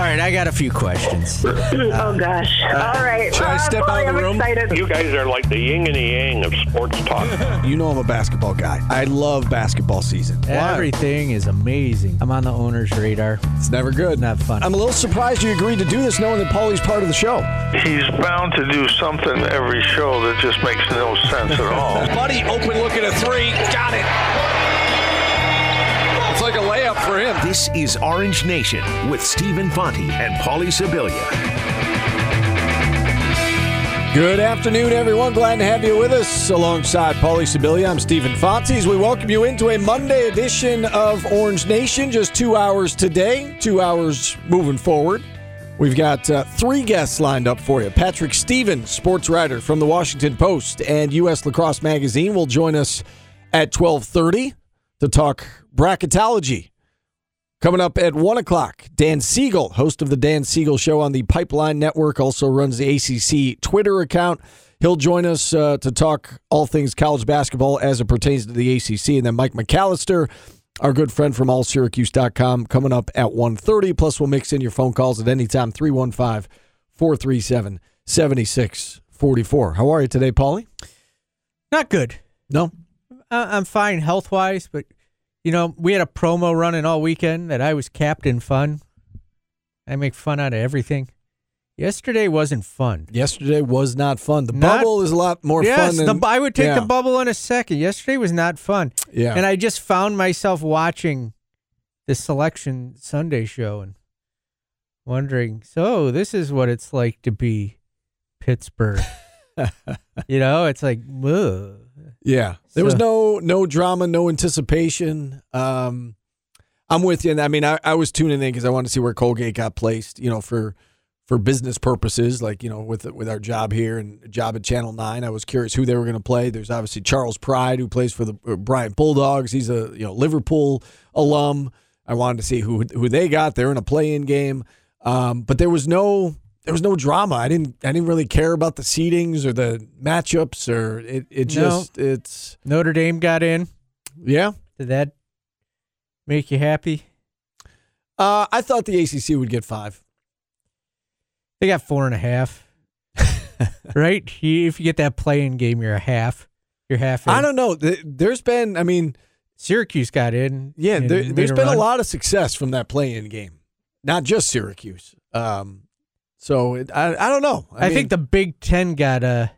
All right, I got a few questions. oh gosh. All right. Should I step out of the I'm room? Excited. You guys are like the yin and the yang of sports talk. You know I'm a basketball guy. I love basketball season. Why? Everything is amazing. I'm on the owner's radar. It's never good. Not fun. I'm a little surprised you agreed to do this knowing that Paulie's part of the show. He's bound to do something every show that just makes no sense at all. Buddy, open look at a three. Got it. For him. This is Orange Nation with Stephen Fonte and Paulie Sibilia. Good afternoon, everyone. Glad to have you with us alongside Paulie Sibilia. I'm Stephen Fonte. As We welcome you into a Monday edition of Orange Nation. Just two hours today, two hours moving forward. We've got uh, three guests lined up for you. Patrick Stevens, sports writer from the Washington Post and U.S. Lacrosse Magazine, will join us at 1230 to talk bracketology. Coming up at 1 o'clock, Dan Siegel, host of the Dan Siegel Show on the Pipeline Network, also runs the ACC Twitter account. He'll join us uh, to talk all things college basketball as it pertains to the ACC. And then Mike McAllister, our good friend from allsyracuse.com, coming up at 1.30. Plus, we'll mix in your phone calls at any time, 315-437-7644. How are you today, Paulie? Not good. No? I- I'm fine health wise, but you know we had a promo running all weekend that I was Captain Fun. I make fun out of everything. Yesterday wasn't fun. Yesterday was not fun. The Not- bubble is a lot more yes, fun than... the, I would take yeah. the bubble in a second. Yesterday was not fun. Yeah. And I just found myself watching the Selection Sunday show and wondering, so this is what it's like to be Pittsburgh. you know, it's like, ugh. Yeah, there was no no drama, no anticipation. Um, I'm with you. And I mean, I, I was tuning in because I wanted to see where Colgate got placed. You know, for for business purposes, like you know, with with our job here and job at Channel Nine, I was curious who they were going to play. There's obviously Charles Pride who plays for the uh, Bryant Bulldogs. He's a you know Liverpool alum. I wanted to see who who they got. They're in a play-in game, um, but there was no there was no drama. I didn't I didn't really care about the seedings or the matchups or it. It No. just it's Notre Dame got in. yeah. Did that make you happy? Uh, I thought the ACC would get five. They got four and a half. right? You, if you get that play-in game, you're a half. You're half. In. I don't know. There's been, I mean, Syracuse got in. yeah, there, there's been a lot of success from that play-in game, not just Syracuse. Um, so it, I, I don't know. I, think the Big Ten got uh,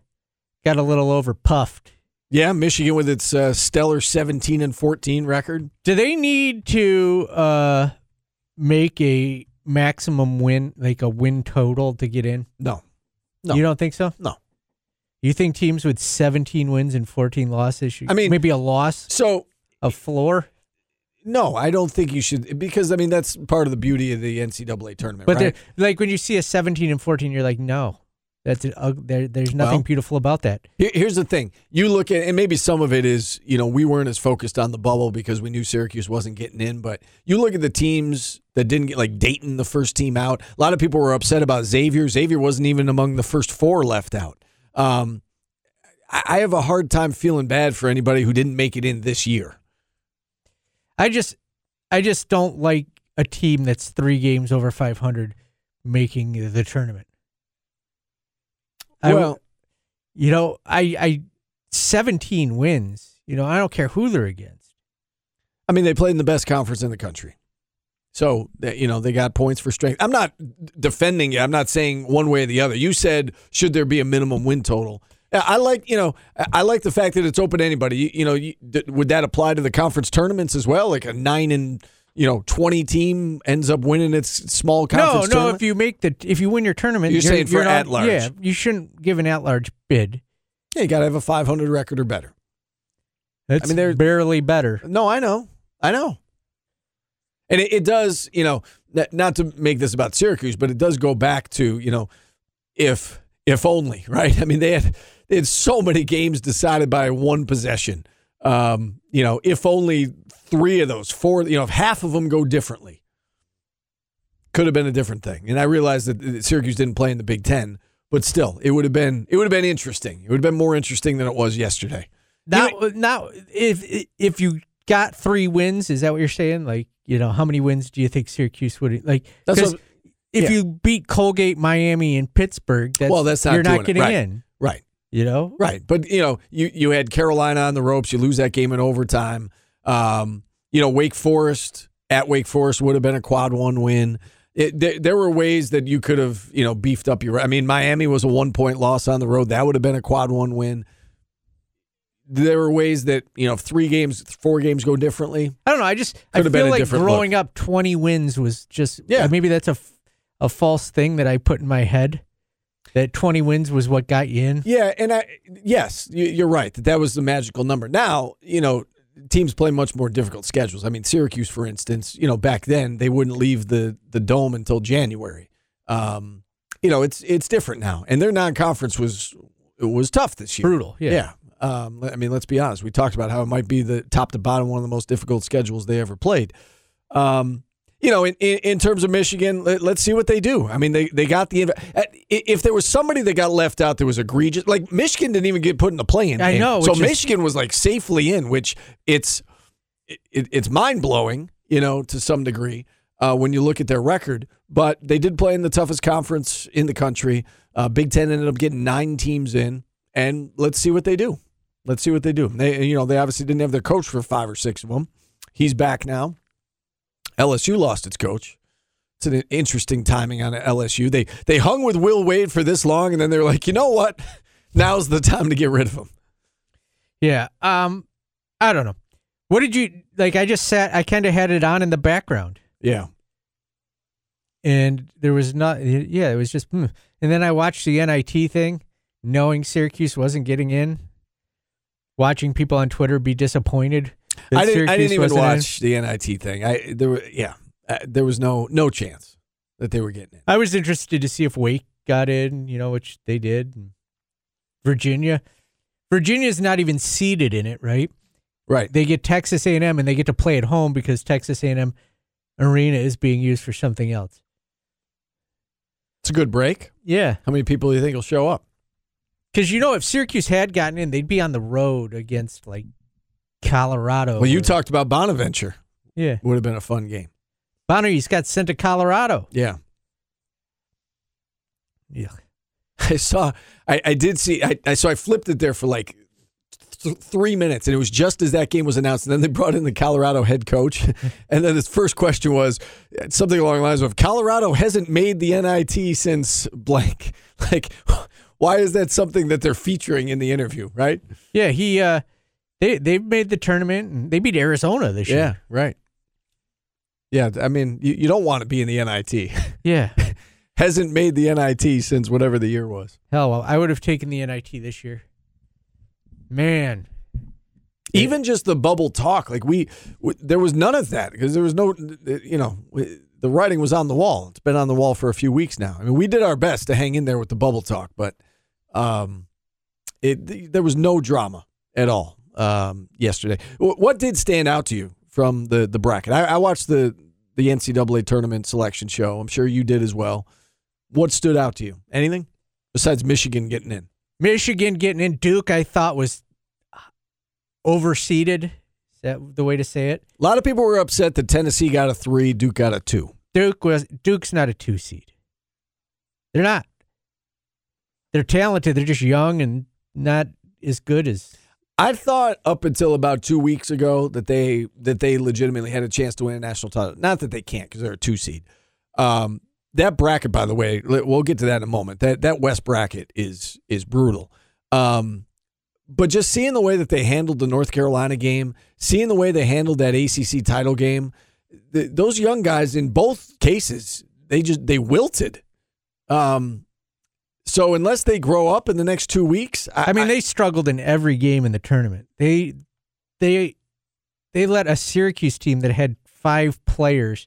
got a little over puffed. yeah, Michigan with its uh, stellar 17 and 14 record. Do they need to uh, make a maximum win, like a win total, to get in? No, No. You don't think so? no. You think teams with 17 wins and 14 losses should I mean- maybe a loss, So a floor? No, I don't think you should because I mean that's part of the beauty of the NCAA tournament. But right? like when you see a 17 and 14, you're like, no, that's uh, there. There's nothing Well- beautiful about that. Here's the thing. You look at, and maybe some of it is, you know, we weren't as focused on the bubble because we knew Syracuse wasn't getting in. But you look at the teams that didn't get, like Dayton, the first team out. A lot of people were upset about Xavier. Xavier wasn't even among the first four left out. Um, I I have a hard time feeling bad for anybody who didn't make it in this year. I just, I just don't like a team that's three games over 500 making the tournament. I- Well, you know, I, I, 17 wins. You know, I don't care who they're against. I mean, they played in the best conference in the country. So, you know, they got points for strength. I'm not defending you. I'm not saying one way or the other. You said, should there be a minimum win total? Yeah, I like, you know, I- I like the fact that it's open to anybody. You, you know, you, th- would that apply to the conference tournaments as well? Like a nine and, you know, 20 team ends up winning its small conference no. tournament? If you make the, if you win your tournament, You're saying for not- at large. Yeah, you shouldn't give an at large bid. yeah, you got to have a 500 record or better. That's mean, they're- barely better. No, I know. I know. And it, it does, you know, not to make this about Syracuse, but it does go back to, you know, if if only, right? I mean, they had had so many games decided by one possession. Um, you know, if only three of those, four, you know, if half of them go differently, could have been a different thing. And I realized that uh, Syracuse didn't play in the Big Ten, but still, it would have been it would have been interesting. It would have been more interesting than it was yesterday. Now, now, if if you got three wins, is that what you're saying? Like, you know, how many wins do you think Syracuse would like? That's what- if Yeah. you beat Colgate, Miami, and Pittsburgh, that's, Well, that's not you're not getting Right. in. You know, Right. But, you know, you, you had Carolina on the ropes. You lose that game in overtime. Um, you know, Wake Forest at Wake Forest would have been a quad one win. It, there, there were ways that you could have, you know, beefed up your. I mean, Miami was a one point loss on the road. That would have been a quad one win. There were ways that, you know, three games, four games go differently. I don't know. I just I Could have been feel a like growing up, twenty wins was just Yeah. Maybe that's a a false thing that I put in my head. That twenty wins was what got you in. Yeah, and I yes, you- you're right that that was the magical number. Now, you know, teams play much more difficult schedules. I mean, Syracuse, for instance, you know, back then they wouldn't leave the the dome until January. Um, you know, it's it's different now, and their non-conference was it was tough this year. Brutal. Yeah. Yeah. Um, I mean, let's be honest. We talked about how it might be the top to bottom one of the most difficult schedules they ever played. Um, you know, in, in, in terms of Michigan, let, us see what they do. I mean, they, they got the. uh, If there was somebody that got left out that was egregious, like Michigan didn't even get put in the play-in. I game. know, So Michigan was like safely in, which it's it, it's mind blowing, you know, to some degree uh, when you look at their record. But they did play in the toughest conference in the country. Uh, Big Ten ended up getting nine teams in, and let's see what they do. Let's see what they do. They, you know, they obviously didn't have their coach for five or six of them. He's back now. LSU lost its coach. It's an interesting timing on LSU. They they hung with Will Wade for this long, and then they're like, you know what? Now's the time to get rid of him. Yeah. Um, I don't know. What did you like? I just sat. I kind of had it on in the background, Yeah. and there was not. Yeah, it was just. Hmm. And then I watched the NIT thing, knowing Syracuse wasn't getting in. Watching people on Twitter be disappointed. I didn't. I didn't even watch the NIT thing. I there were yeah. Uh, there was no no chance that they were getting it. I was interested to see if Wake got in, you know, which they did. Virginia, Virginia's not even seeded in it, right? Right. They get Texas A&M and they get to play at home because Texas A&M arena is being used for something else. It's a good break. Yeah, How many people do you think will show up? because you know if Syracuse had gotten in, they'd be on the road against like Colorado. Well, you talked about Bonaventure. yeah. Would have been a fun game. Bonnies got sent to Colorado. Yeah. Yeah. I saw. I, I did see. I, I so I flipped it there for like th- three minutes, and it was just as that game was announced. And then they brought in the Colorado head coach, and then his first question was something along the lines of, "Colorado hasn't made the NIT since blank." Like, why is that something that they're featuring in the interview? Right? Yeah, he uh they they've made the tournament and they beat Arizona this year. Yeah, right. Yeah, I mean, you, you don't want to be in the NIT. Yeah. hasn't made the NIT since whatever the year was. Hell, well, I would have taken the NIT this year. Man, even just the bubble talk like we w- there was none of that because there was no you know w- the writing was on the wall it's been on the wall for a few weeks now i mean we did our best to hang in there with the bubble talk but um it th- there was no drama at all um yesterday Wh- what did stand out to you from the the bracket i, I watched the the ncaa tournament selection show i'm sure you did as well what stood out to you anything besides michigan getting in Michigan getting in Duke, I thought was overseeded. Is that the way to say it? a lot of people were upset that tennessee got a three duke got a two Duke was Duke's not a two seed. They're not. They're talented. They're just young and not as good as. I thought up until about two weeks ago that they that they legitimately had a chance to win a national title. Not that they can't because they're a two seed. Um, that bracket, by the way, we'll get to that in a moment. That that West bracket is is brutal. Um, but just seeing the way that they handled the North Carolina game, seeing the way they handled that ACC title game, th- those young guys in both cases they just they wilted. Um, so unless they grow up in the next two weeks, I, I mean, they struggled in every game in the tournament. They, they, they let a Syracuse team that had five players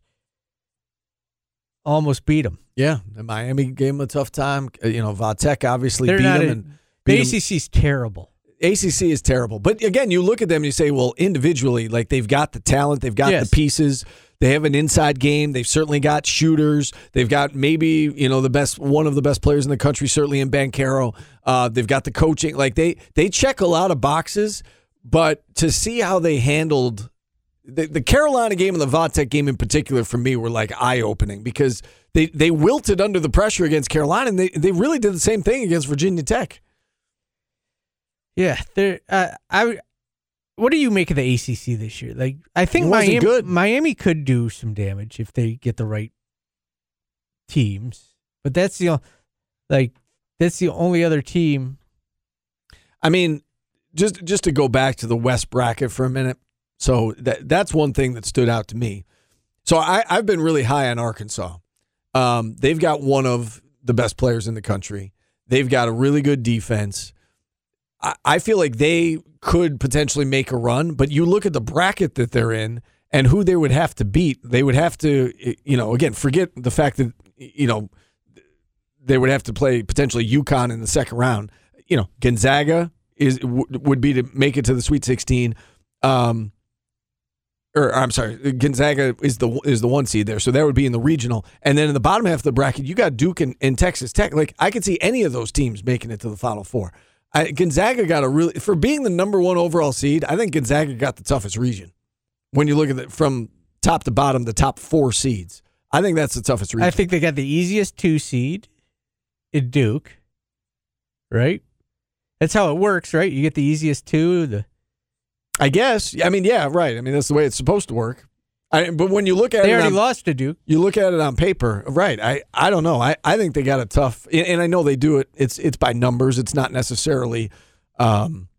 almost beat them. Yeah, the Miami gave them a tough time. Uh, You know, Va Tech obviously They're beat them. A, and the beat. ACC's terrible. ACC is terrible. But again, you look at them and you say, well, individually, like they've got the talent, they've got Yes. the pieces, they have an inside game, they've certainly got shooters, they've got maybe you know the best one of the best players in the country, certainly in Banchero. Uh, they've got the coaching, like they they check a lot of boxes. But to see how they handled the, the Carolina game and the Va Tech game in particular for me were like eye opening because they they wilted under the pressure against Carolina, and they they really did the same thing against Virginia Tech. Yeah, there. Uh, I. What do you make of the ACC this year? Like, I think Miami, good. Miami could do some damage if they get the right teams, but that's the like that's the only other team. I mean, just just to go back to the West bracket for a minute. So that that's one thing that stood out to me. So I, I've been really high on Arkansas. Um, they've got one of the best players in the country. They've got a really good defense. I, I feel like they could potentially make a run, but you look at the bracket that they're in and who they would have to beat. They would have to, you know, again, forget the fact that, you know, they would have to play potentially UConn in the second round. You know, Gonzaga is would be to make it to the Sweet 16. Um, or I'm sorry, Gonzaga is the is the one seed there, so that would be in the regional. And then in the bottom half of the bracket, you got Duke and, and Texas Tech. Like I could see any of those teams making it to the Final Four. I, Gonzaga got a really for being the number one overall seed. I think Gonzaga got the toughest region when you look at it from top to bottom, the top four seeds. I think that's the toughest region. I think they got the easiest two seed in Duke, right? That's how it works, right? You get the easiest two. The I guess. I mean, yeah, right. I mean, that's the way it's supposed to work. I, but when you look at they it, already on, lost to Duke. you look at it on paper, right? I, I don't know. I, I think they got a tough, and- I know they do it. It's it's by numbers. It's not necessarily, um,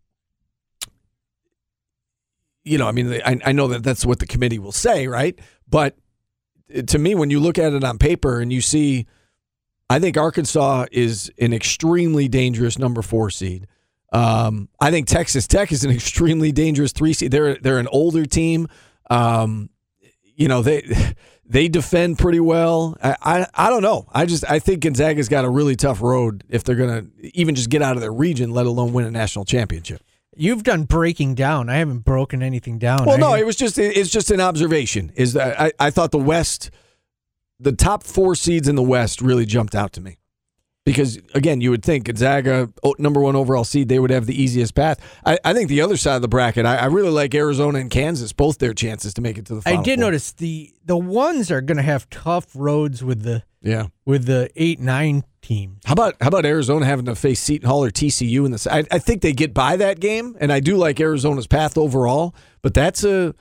you know. I mean, I, I know that that's what the committee will say, right? But to me, when you look at it on paper and you see, I think Arkansas is an extremely dangerous number four seed. Um, I think Texas Tech is an extremely dangerous three seed. They're they're an older team. Um, you know they they defend pretty well. I, I I don't know. I just I think Gonzaga's got a really tough road if they're gonna even just get out of their region, let alone win a national championship. You've done breaking down. I haven't broken anything down. Well, I- no, it was just it's just an observation. Is that I, I thought the West, the top four seeds in the West really jumped out to me. Because again, you would think Gonzaga, number one overall seed, they would have the easiest path. I, I think the other side of the bracket, I, I really like Arizona and Kansas, both their chances to make it to the Final I did Four. notice the the ones are going to have tough roads with the Yeah. with the eight nine teams. How about how about Arizona having to face Seton Hall or TCU in this? I, I think they get by that game, and I do like Arizona's path overall. But that's a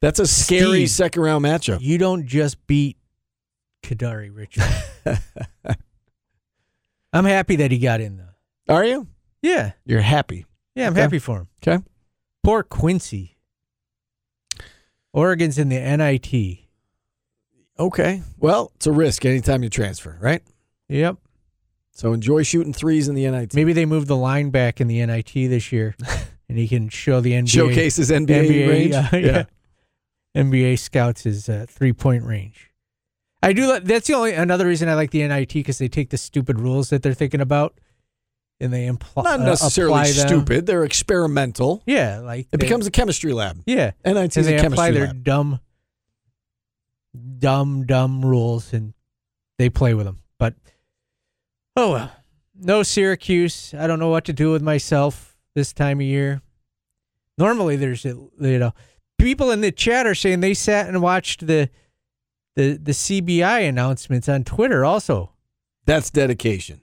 that's a scary Steve. second round matchup. You don't just beat Kadary Richmond. I'm happy that he got in though. Are you? Yeah, You're happy. yeah, I'm Okay. happy for him. Okay. Poor Quincy. Oregon's in the NIT. Okay. Well, it's a risk anytime you transfer, right? Yep. So enjoy shooting threes in the NIT. Maybe they moved the line back in the NIT this year, and he can show the NBA Showcases NBA, NBA, range. uh, yeah. NBA scouts his uh, three point range. I do. Like, that's the only another reason I like the NIT because they take the stupid rules that they're thinking about, and they impl- Not uh, necessarily them. stupid. They're experimental. Yeah, like It they- becomes a chemistry lab. yeah, NIT and is a they apply their lab. dumb, dumb, dumb rules, and they play with them. But oh well, no Syracuse. I don't know what to do with myself this time of year. Normally, there's you know people in the chat are saying they sat and watched the the the CBI announcements on Twitter. Also, That's dedication.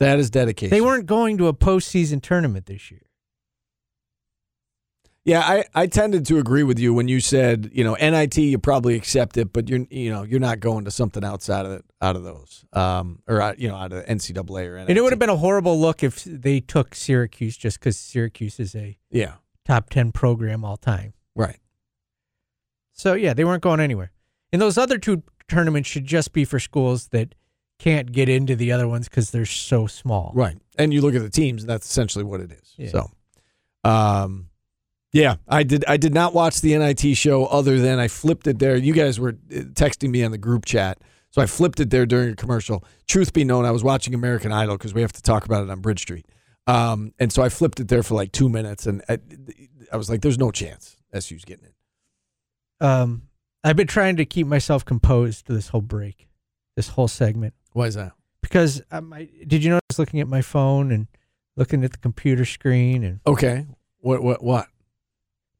That is dedication. they weren't going to a postseason tournament this year. Yeah, I, I tended to agree with you when you said, you know, NIT you probably accept it, but you're you know you're not going to something outside of it, out of those, um, or you know out of NCAA or NIT. And it would have been a horrible look if they took Syracuse just because Syracuse is a yeah, top 10 program all time. right. So, yeah, they weren't going anywhere. And those other two tournaments should just be for schools that can't get into the other ones because they're so small. Right. And you look at the teams, and that's essentially what it is. Yeah. So, um, yeah, I did. I did not watch the NIT show other than I flipped it there. You guys were uh, texting me on the group chat, so I flipped it there during a commercial. Truth be known, I was watching American Idol because we have to talk about it on Bridge Street, um, and so I flipped it there for like two minutes, and I, I was like, "There's no chance SU's getting it." Um, I've been trying to keep myself composed this whole break, this whole segment, Why is that? because um, I, did you know I was looking at my phone and looking at the computer screen and Okay. What? What? What?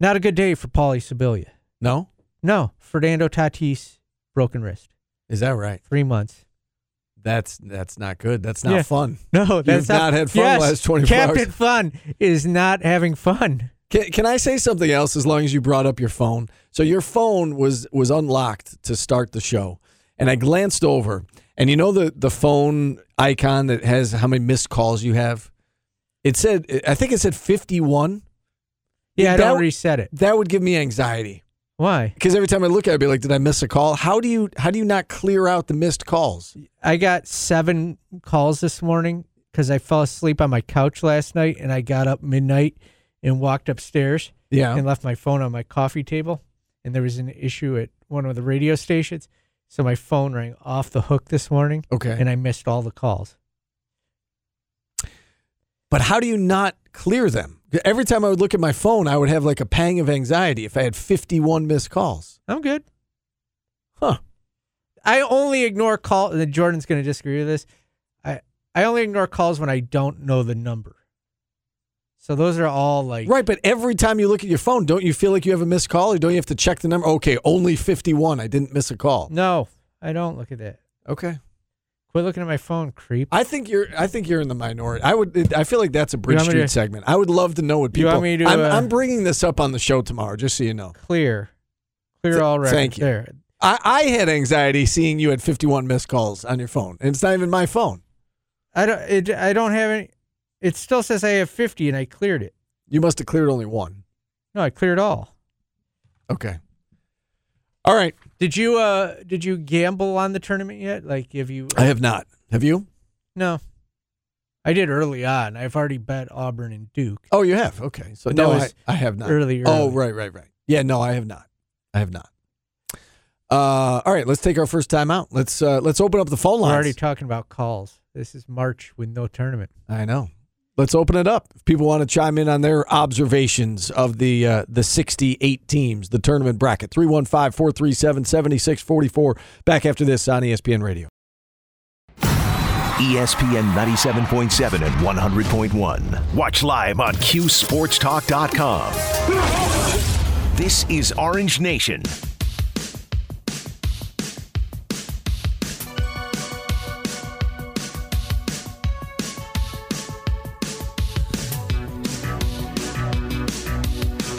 not a good day for Paulie Sibilia. No. No, Fernando Tatis broken wrist. Is that right? Three months. That's that's not good. That's not Yeah. fun. No, that's not had fun yes, last 24 hours. Captain. Fun is not having fun. Can, can I say something else? As long as you brought up your phone, so your phone was was unlocked to start the show, and I glanced over, and you know the the phone icon that has how many missed calls you have. It said, I think it said fifty one. Yeah, I That- don't reset it. That would give me anxiety Why? because every time I look at it, I'd be like, "Did I miss a call?" How do you how do you not clear out the missed calls? I got seven calls this morning because I fell asleep on my couch last night and I got up midnight and walked upstairs Yeah, and left my phone on my coffee table. And there was an issue at one of the radio stations. So my phone rang off the hook this morning okay. and I missed all the calls. But how do you not clear them? Every time I would look at my phone, I would have like a pang of anxiety if I had 51 missed calls. I'm good. Huh. I only ignore call. And Jordan's going to disagree with this. I I only ignore calls when I don't know the number. So those are all like Right, but every time you look at your phone, don't you feel like you have a missed call or don't you have to check the number? Okay, only 51. I didn't miss a call. No, I don't look at that. Okay. Quit looking at my phone, creep. I think you're I think you're in the minority. I would I feel like that's a Bridge Street to- segment. I would love to know what people. You want me to, I'm, uh, I'm bringing this up on the show tomorrow just so you know. Clear, clear Th- all records thank you. there. I, I had anxiety seeing you had 51 missed calls on your phone. And it's not even my phone. I don't. It, I don't have any. It still says I have fifty, and I cleared it. You must have cleared only one. No, I cleared all. Okay. All right. Did you? Uh, did you gamble on the tournament yet? Like, have you? I have not. Have you? no, I did early on. I've already bet Auburn and Duke Oh, you have. Okay. So no, I, I have not. early, Oh, right, right, right. Yeah, no, I have not. I have not. Uh, all right, let's take our first time out. Let's uh, let's open up the phone lines. We're already talking about calls. This is March with no tournament. I know. Let's open it up. If people want to chime in on their observations of the uh, the 68 teams, the tournament bracket, 315-437-7644. Back after this on ESPN Radio. ESPN 97.7 and 100.1. Watch live on QSportsTalk.com. This is Orange Nation.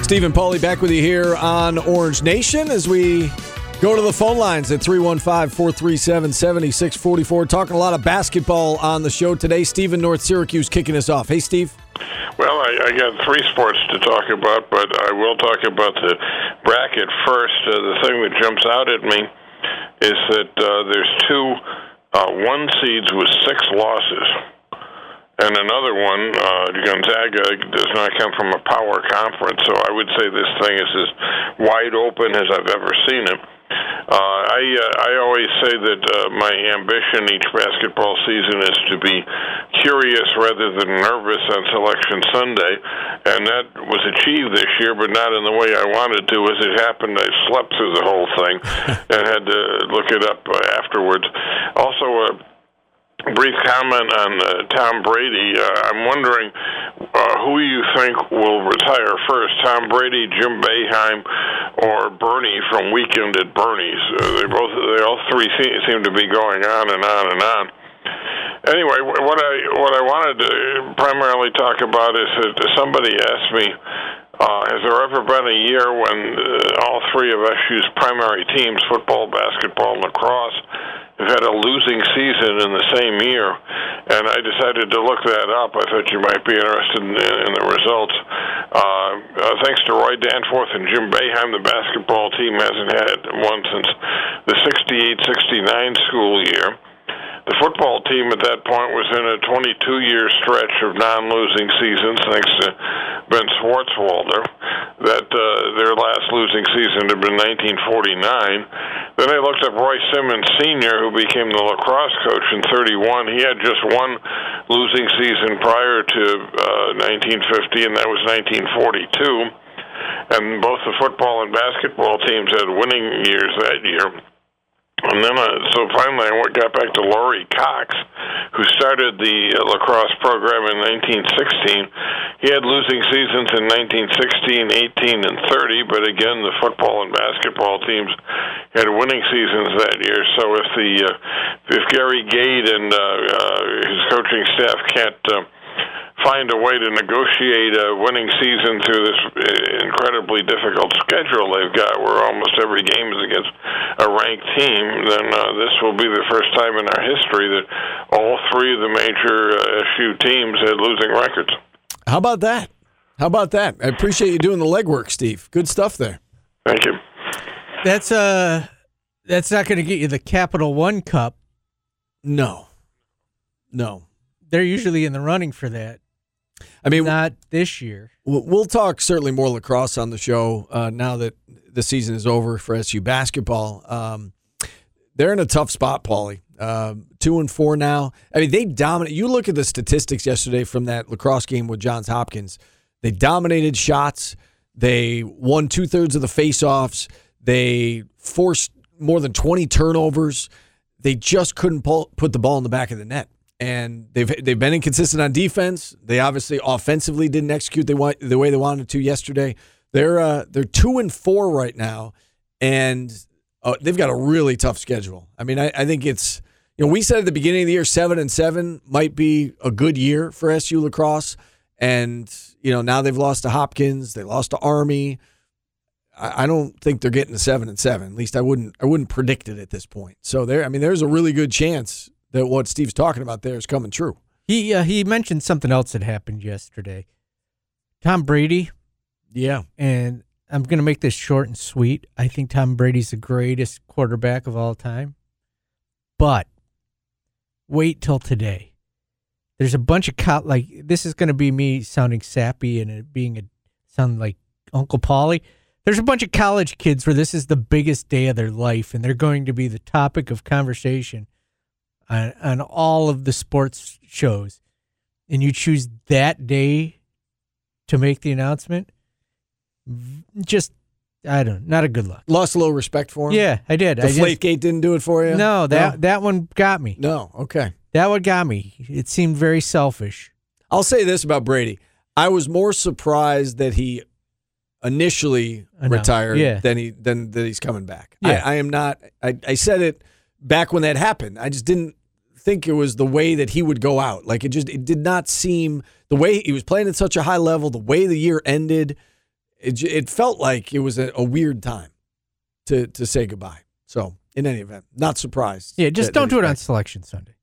Stephen Paulie back with you here on Orange Nation as we go to the phone lines at 315-437-7644. Talking a lot of basketball on the show today. Stephen North Syracuse kicking us off. Hey, Steve. Well, I, I got three sports to talk about, but I will talk about the bracket first. Uh, the thing that jumps out at me is that uh, there's two uh, one seeds with six losses, and another one, uh, Gonzaga, does not come from a power conference. So I would say this thing is as wide open as I've ever seen it. Uh, I uh, I always say that uh, my ambition each basketball season is to be curious rather than nervous on Selection Sunday, and that was achieved this year, but not in the way I wanted to. As it happened, I slept through the whole thing and had to look it up afterwards. Also, uh, brief comment on uh, Tom Brady. Uh, I'm wondering uh, who you think will retire first, Tom Brady, Jim Boeheim, or Bernie from Weekend at Bernie's. Uh, they both, they all three se- seem to be going on and on and on. Anyway, what I what I wanted to primarily talk about is that somebody asked me, uh, has there ever been a year when uh, all three of SU's primary teams, football, basketball, and lacrosse, losing season in the same year? And I decided to look that up. I thought you might be interested in, in the results. Uh, uh, thanks to Roy Danforth and Jim Boeheim, the basketball team hasn't had one since the 68-69 school year. The football team at that point was in a 22-year stretch of non-losing seasons, thanks to Ben Schwartzwalder. That uh, their last losing season had been 1949. Then I looked up Roy Simmons Sr., who became the lacrosse coach in 31. He had just one losing season prior to uh, 1950, and that was 1942. And both the football and basketball teams had winning years that year. And then, uh, so finally, I got back to Laurie Cox, who started the uh, lacrosse program in 1916. He had losing seasons in 1916, 18, and 30, but again, the football and basketball teams had winning seasons that year. So if the uh, if Gary Gait and uh, uh, his coaching staff can't uh, find a way to negotiate a winning season through this uh, incredibly difficult schedule they've got, where almost every game is against a ranked team, then uh, this will be the first time in our history that all three of the major uh, SU teams had losing records. How about that? How about that? I appreciate you doing the legwork, Steve. Good stuff there. Thank you. That's uh that's not going to get you the Capital One Cup. No, no. They're usually in the running for that. I mean, Not this year. We'll talk certainly more lacrosse on the show uh, now that the season is over for SU basketball. Um, they're in a tough spot, Paulie. Um, two and four now. I mean, they dominate. You look at the statistics yesterday from that lacrosse game with Johns Hopkins. They dominated shots. They won two thirds of the faceoffs. They forced more than twenty turnovers. They just couldn't pull, put the ball in the back of the net and they've they've been inconsistent on defense. They obviously offensively didn't execute the way, the way they wanted to yesterday. They're uh, they're two and four right now, and uh, they've got a really tough schedule. I mean, I, I think it's you know we said at the beginning of the year seven and seven might be a good year for SU lacrosse, and you know now they've lost to Hopkins, they lost to Army. I, I don't think they're getting to seven and seven. At least I wouldn't I wouldn't predict it at this point. So there, I mean, there's a really good chance that what Steve's talking about there is coming true. He uh, he mentioned something else that happened yesterday. Tom Brady, Yeah. and I'm going to make this short and sweet. I think Tom Brady's the greatest quarterback of all time. But wait till today. There's a bunch of co- like this is going to be me sounding sappy and it being a sound like Uncle Paulie. There's a bunch of college kids where this is the biggest day of their life and they're going to be the topic of conversation on, on all of the sports shows. And you choose that day to make the announcement. Just I don't not a good look. Lost a little respect for him. Yeah, I did. The I just- Gate didn't do it for you. no, that that one got me. No. Okay. That one got me. It seemed very selfish. I'll say this about Brady. I was more surprised that he initially retired yeah. than he than that he's coming back. Yeah. I, I am not. I, I said it back when that happened. I just didn't think it was the way that he would go out. Like it just it did not seem the way he was playing at such a high level. The way the year ended, it it felt like it was a, a weird time to to say goodbye. So in any event, not surprised. Yeah, just don't do it on. Selection Sunday.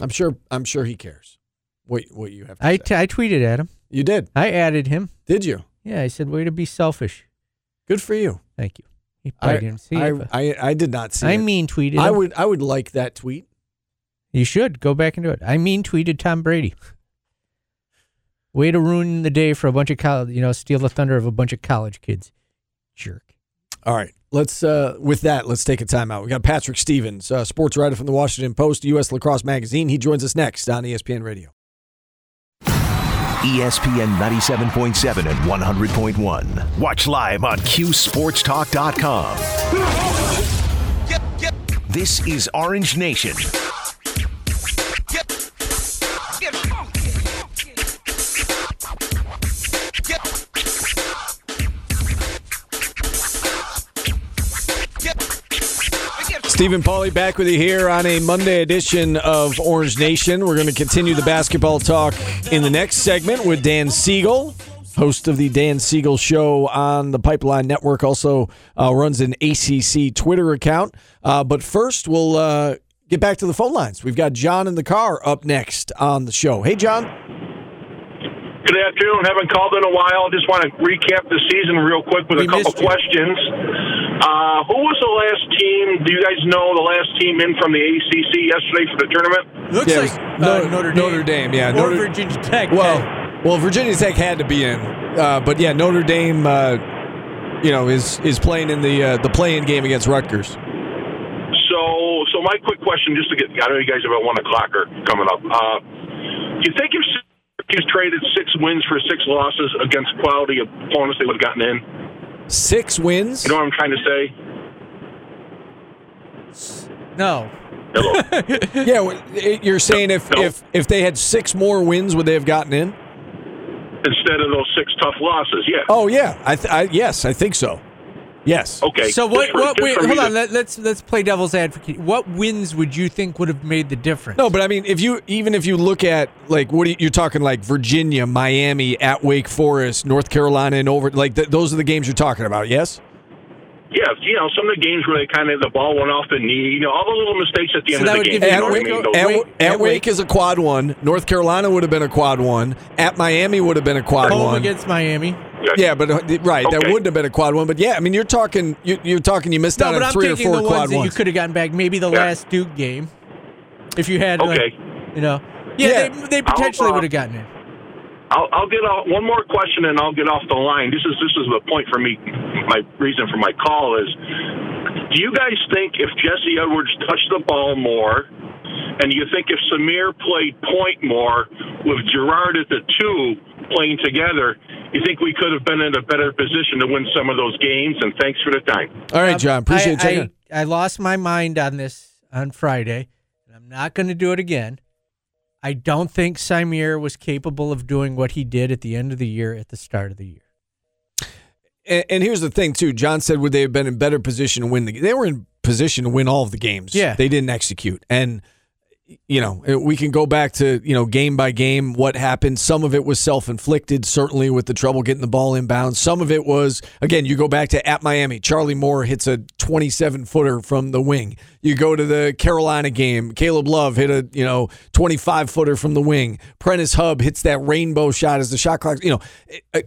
I'm sure. I'm sure he cares. What what you have to I, say. t- I tweeted at him. you did. I added him. Did you? Yeah, I said, "Way to be selfish." Good for you. Thank you. I, didn't see I, it. I, I did not see I it. mean tweeted. I him. would I would like that tweet. You should go back and do it. I mean tweeted Tom Brady. Way to ruin the day for a bunch of college, you know, steal the thunder of a bunch of college kids. Jerk. All right. Let's uh with that, let's take a timeout. We got Patrick Stevens, uh, sports writer from the Washington Post, US Lacrosse Magazine. He joins us next on ESPN Radio. ESPN 97.7 and 100.1. Watch live on QSportsTalk.com. This is Orange Nation. Stephen Paulie back with you here on a Monday edition of Orange Nation. We're going to continue the basketball talk in the next segment with Dan Siegel, host of the Dan Siegel Show on the Pipeline Network. Also uh, runs an ACC Twitter account. Uh, but first, we'll uh, get back to the phone lines. We've got John in the car up next on the show. Hey, John. Good afternoon. Haven't called in a while. Just want to recap the season real quick with We a couple you. questions. Uh, who was the last team? Do you guys know the last team in from the ACC yesterday for the tournament? Looks Yeah, like uh, Notre- Notre, Notre Dame, yeah, or Notre- Virginia Tech. Well, well, Virginia Tech had to be in, uh, but yeah, Notre Dame, uh, you know, is is playing in the uh, the play-in game against Rutgers. So, so my quick question, just to get, I know you guys have a one o'clocker coming up. Uh, do you think if Syracuse traded six wins for six losses against quality opponents, they would have gotten in? Six wins. You know what I'm trying to say? Well, You know what I'm trying to say? Six wins. No. Hello. Yeah, you're saying if No. if if they had six more wins, would they have gotten in? Instead of those six tough losses, yeah. Oh yeah, I, th- I yes, I think so. Yes. Okay. So what? for- What? just Wait, hold to- on. Let, let's let's play devil's advocate. What wins would you think would have made the difference? No, but I mean, if you even if you look at like what are you, you're talking like Virginia, Miami, at Wake Forest, North Carolina, and over like th- those are the games you're talking about. Yes. Yeah, you know, some of the games where they kind of the ball went off the knee, you know, all the little mistakes at the So end that of would the game. give you You At know what I Wake, mean? At, Wake- at at Wake Wake- is a quad one. North Carolina would have been a quad one. At Miami would have been a quad home one. against Miami. Yeah, but uh, right, that wouldn't have been a quad one. But yeah, I mean, you're talking, you, you're talking, you missed No, out but on I'm three or four the quad ones that you could have gotten back. Maybe the Yeah. last Duke game, if you had, like, Okay. you know, yeah, Yeah. they they potentially uh, would have gotten it. I'll, I'll get off one more question and I'll get off the line. This is this is the point for me. My reason for my call is: Do you guys think if Jesse Edwards touched the ball more, and you think if Symir played point more with Girard at the two playing together, you think we could have been in a better position to win some of those games? And thanks for the time. All right, John, appreciate I, you checking. in. I, I lost my mind on this on Friday, and I'm not going to do it again. I don't think Symir was capable of doing what he did at the end of the year at the start of the year. And, and here's the thing, too. John said, would they have been in better position to win the? They were in position to win all of the games. Yeah. they didn't execute, and you know we can go back to you know game by game what happened. Some of it was self inflicted, certainly with the trouble getting the ball inbound. Some of it was again, you go back to at Miami, Charlie Moore hits a 27 footer from the wing. You go to the Carolina game, Caleb Love hit a you know 25 footer from the wing. Prentiss Hubb hits that rainbow shot as the shot clock. You know. uh,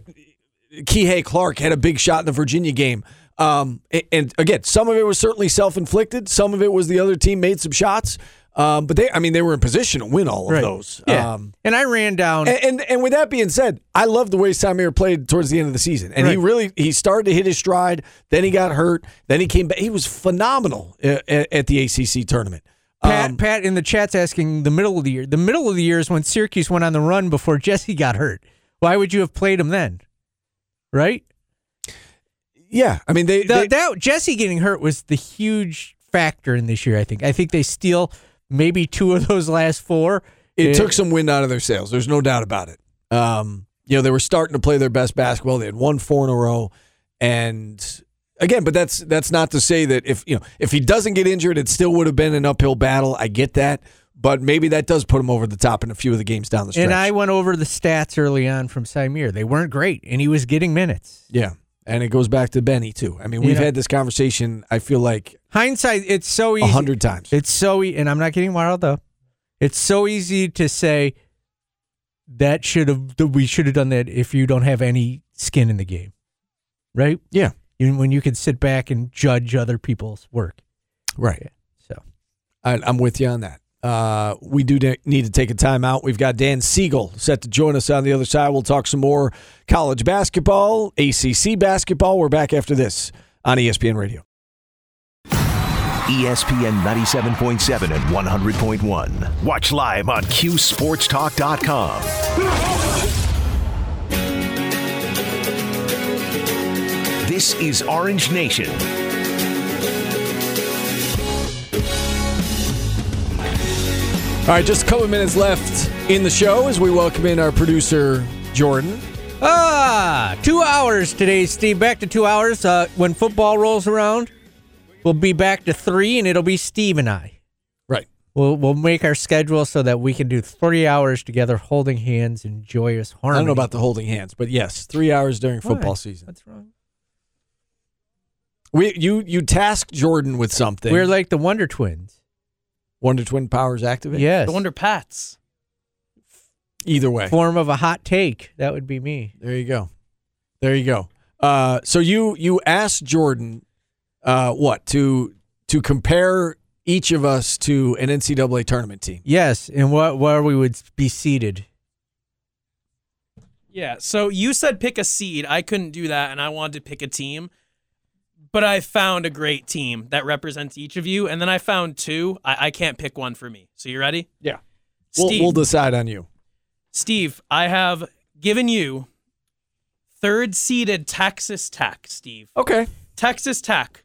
Kihei Clark had a big shot in the Virginia game. Um, and, again, some of it was certainly self inflicted. Some of it was the other team made some shots. Um, but they, I mean, they were in position to win all of those. Yeah. Um, and I ran down. and, and and with that being said, I love the way Symir played towards the end of the season, and he really he started to hit his stride. Then he got hurt. Then he came back. He was phenomenal at, at the ACC tournament. Pat, Um, Pat in the chat's asking the middle of the year. The middle of the year is when Syracuse went on the run before Jesse got hurt. Why would you have played him then? Right? yeah, I mean they, The, they that Jesse getting hurt was the huge factor in this year. I think. I think they steal maybe two of those last four. it Eh, took some wind out of their sails. There's no doubt about it. Um, you know, they were starting to play their best basketball. They had won four in a row, and again, but that's that's not to say that if you know if he doesn't get injured, it still would have been an uphill battle. I get that, but maybe that does put him over the top in a few of the games down the stretch. And I went over the stats early on from Symir. They weren't great, and he was getting minutes. yeah, and it goes back to Benny too. I mean, we've know- had this conversation. I feel like Hindsight, it's so easy. a hundred times. It's so easy, and I'm not getting wild though. It's so easy to say that should have we should have done that if you don't have any skin in the game, right? yeah, Even when you can sit back and judge other people's work. right. So I, I'm with you on that. Uh, we do need to take a time out. We've got Dan Siegel set to join us on the other side. We'll talk some more college basketball, ACC basketball. We're back after this on ESPN Radio. ESPN 97.7 and 100.1. Watch live on QSportsTalk.com. This is Orange Nation. All right, just a couple of minutes left in the show as we welcome in our producer, Jordan. ah, two hours today, Steve. Back to two hours. Uh, when football rolls around, we'll be back to three, and it'll be Steve and I. Right. We'll we'll make our schedule so that we can do three hours together, holding hands in joyous harmony. I don't know about the holding hands, but yes, three hours during Why? football season. What's wrong? We you you tasked Jordan with something. We're like the Wonder Twins. Wonder Twin powers activate. Yes. The Wonder Pats. Either way, Form of a hot take. That would be me. there you go. There you go. Uh, so you you asked Jordan, uh, what to to compare each of us to an NCAA tournament team. Yes, and what where we would be seated. Yeah. So you said pick a seed. I couldn't do that, and I wanted to pick a team. But I found a great team that represents each of you, and then I found two. I, I can't pick one for me. So you ready? Yeah. We'll, we'll decide on you. Steve, I have given you third seeded Texas Tech, Steve. Okay. Texas Tech,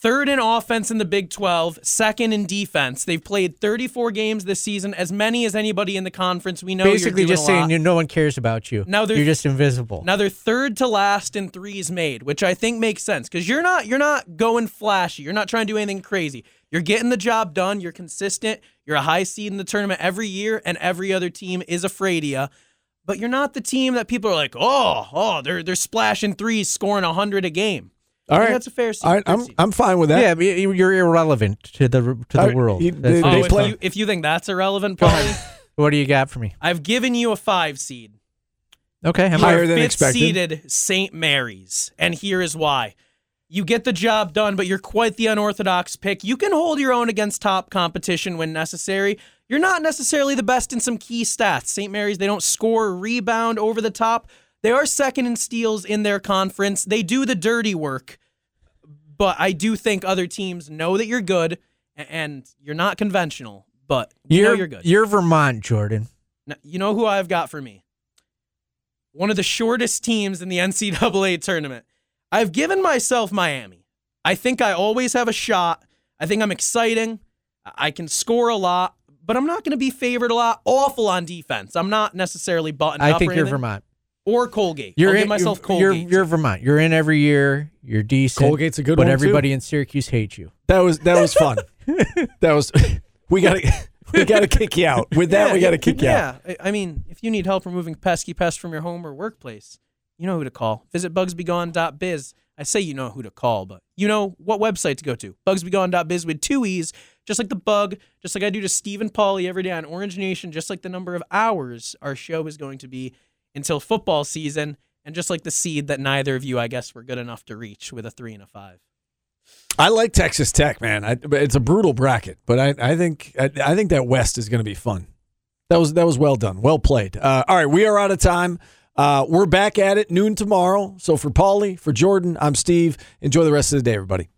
third in offense in the Big 12, second in defense. They've played 34 games this season, as many as anybody in the conference. We know you're Basically, doing just a lot. saying you, no one cares about you. Now they're- you're just invisible. Now they're third to last in threes made, which I think makes sense because you're not you're not going flashy. You're not trying to do anything crazy. You're getting the job done. You're consistent. You're a high seed in the tournament every year, and every other team is afraid of you. But you're not the team that people are like, oh, oh, they're they're splashing threes, scoring hundred a game. All I think that's a fair seed. All right, I'm seed. I'm fine with that. yeah, you- you're irrelevant to the to the All right, world. you- they- oh, they if you, if you think that's irrelevant, Go Paulie, what do you got for me? I've given you a five seed. Okay, how You about Higher are than fifth expected. seeded St. Mary's, and here is why. You get the job done, but you're quite the unorthodox pick. You can hold your own against top competition when necessary. You're not necessarily the best in some key stats. St. Mary's, they don't score or rebound over the top. They are second in steals in their conference. They do the dirty work, but I do think other teams know that you're good and you're not conventional, but you know you're you're good. You're Vermont, Jordan. Now, you know who I've got for me? One of the shortest teams in the NCAA tournament. I've given myself Miami. I think I always have a shot. I think I'm exciting. I I can score a lot, but I'm not going to be favored a lot. Awful on defense. I'm not necessarily buttoned I up think or you're. Vermont. Or Colgate. You're I'll in, give myself you're, Colgate. You're, you're Vermont. You're in every year. You're decent. Colgate's a good but one, too. But everybody in Syracuse hates you. That was that was fun. that was we got to we got to kick you out. With that, Yeah, we got to kick you out. Yeah, I I mean, if you need help removing pesky pests from your home or workplace, you know who to call. Visit bugsbegone.biz. I say you know who to call, but you know what website to go to. Bugsbegone.biz with two E's, just like the bug, just like I do to Stephen Paulie every day on Orange Nation, just like the number of hours our show is going to be until football season, and just like the seed that neither of you, I guess, were good enough to reach with a three and a five. I like Texas Tech, man. I, it's a brutal bracket, but I, I think I, I think that West is going to be fun. That was that was well done, well played. Uh, all right, we are out of time. Uh, we're back at it noon tomorrow. So for Paulie, for Jordan, I'm Steve. Enjoy the rest of the day, everybody.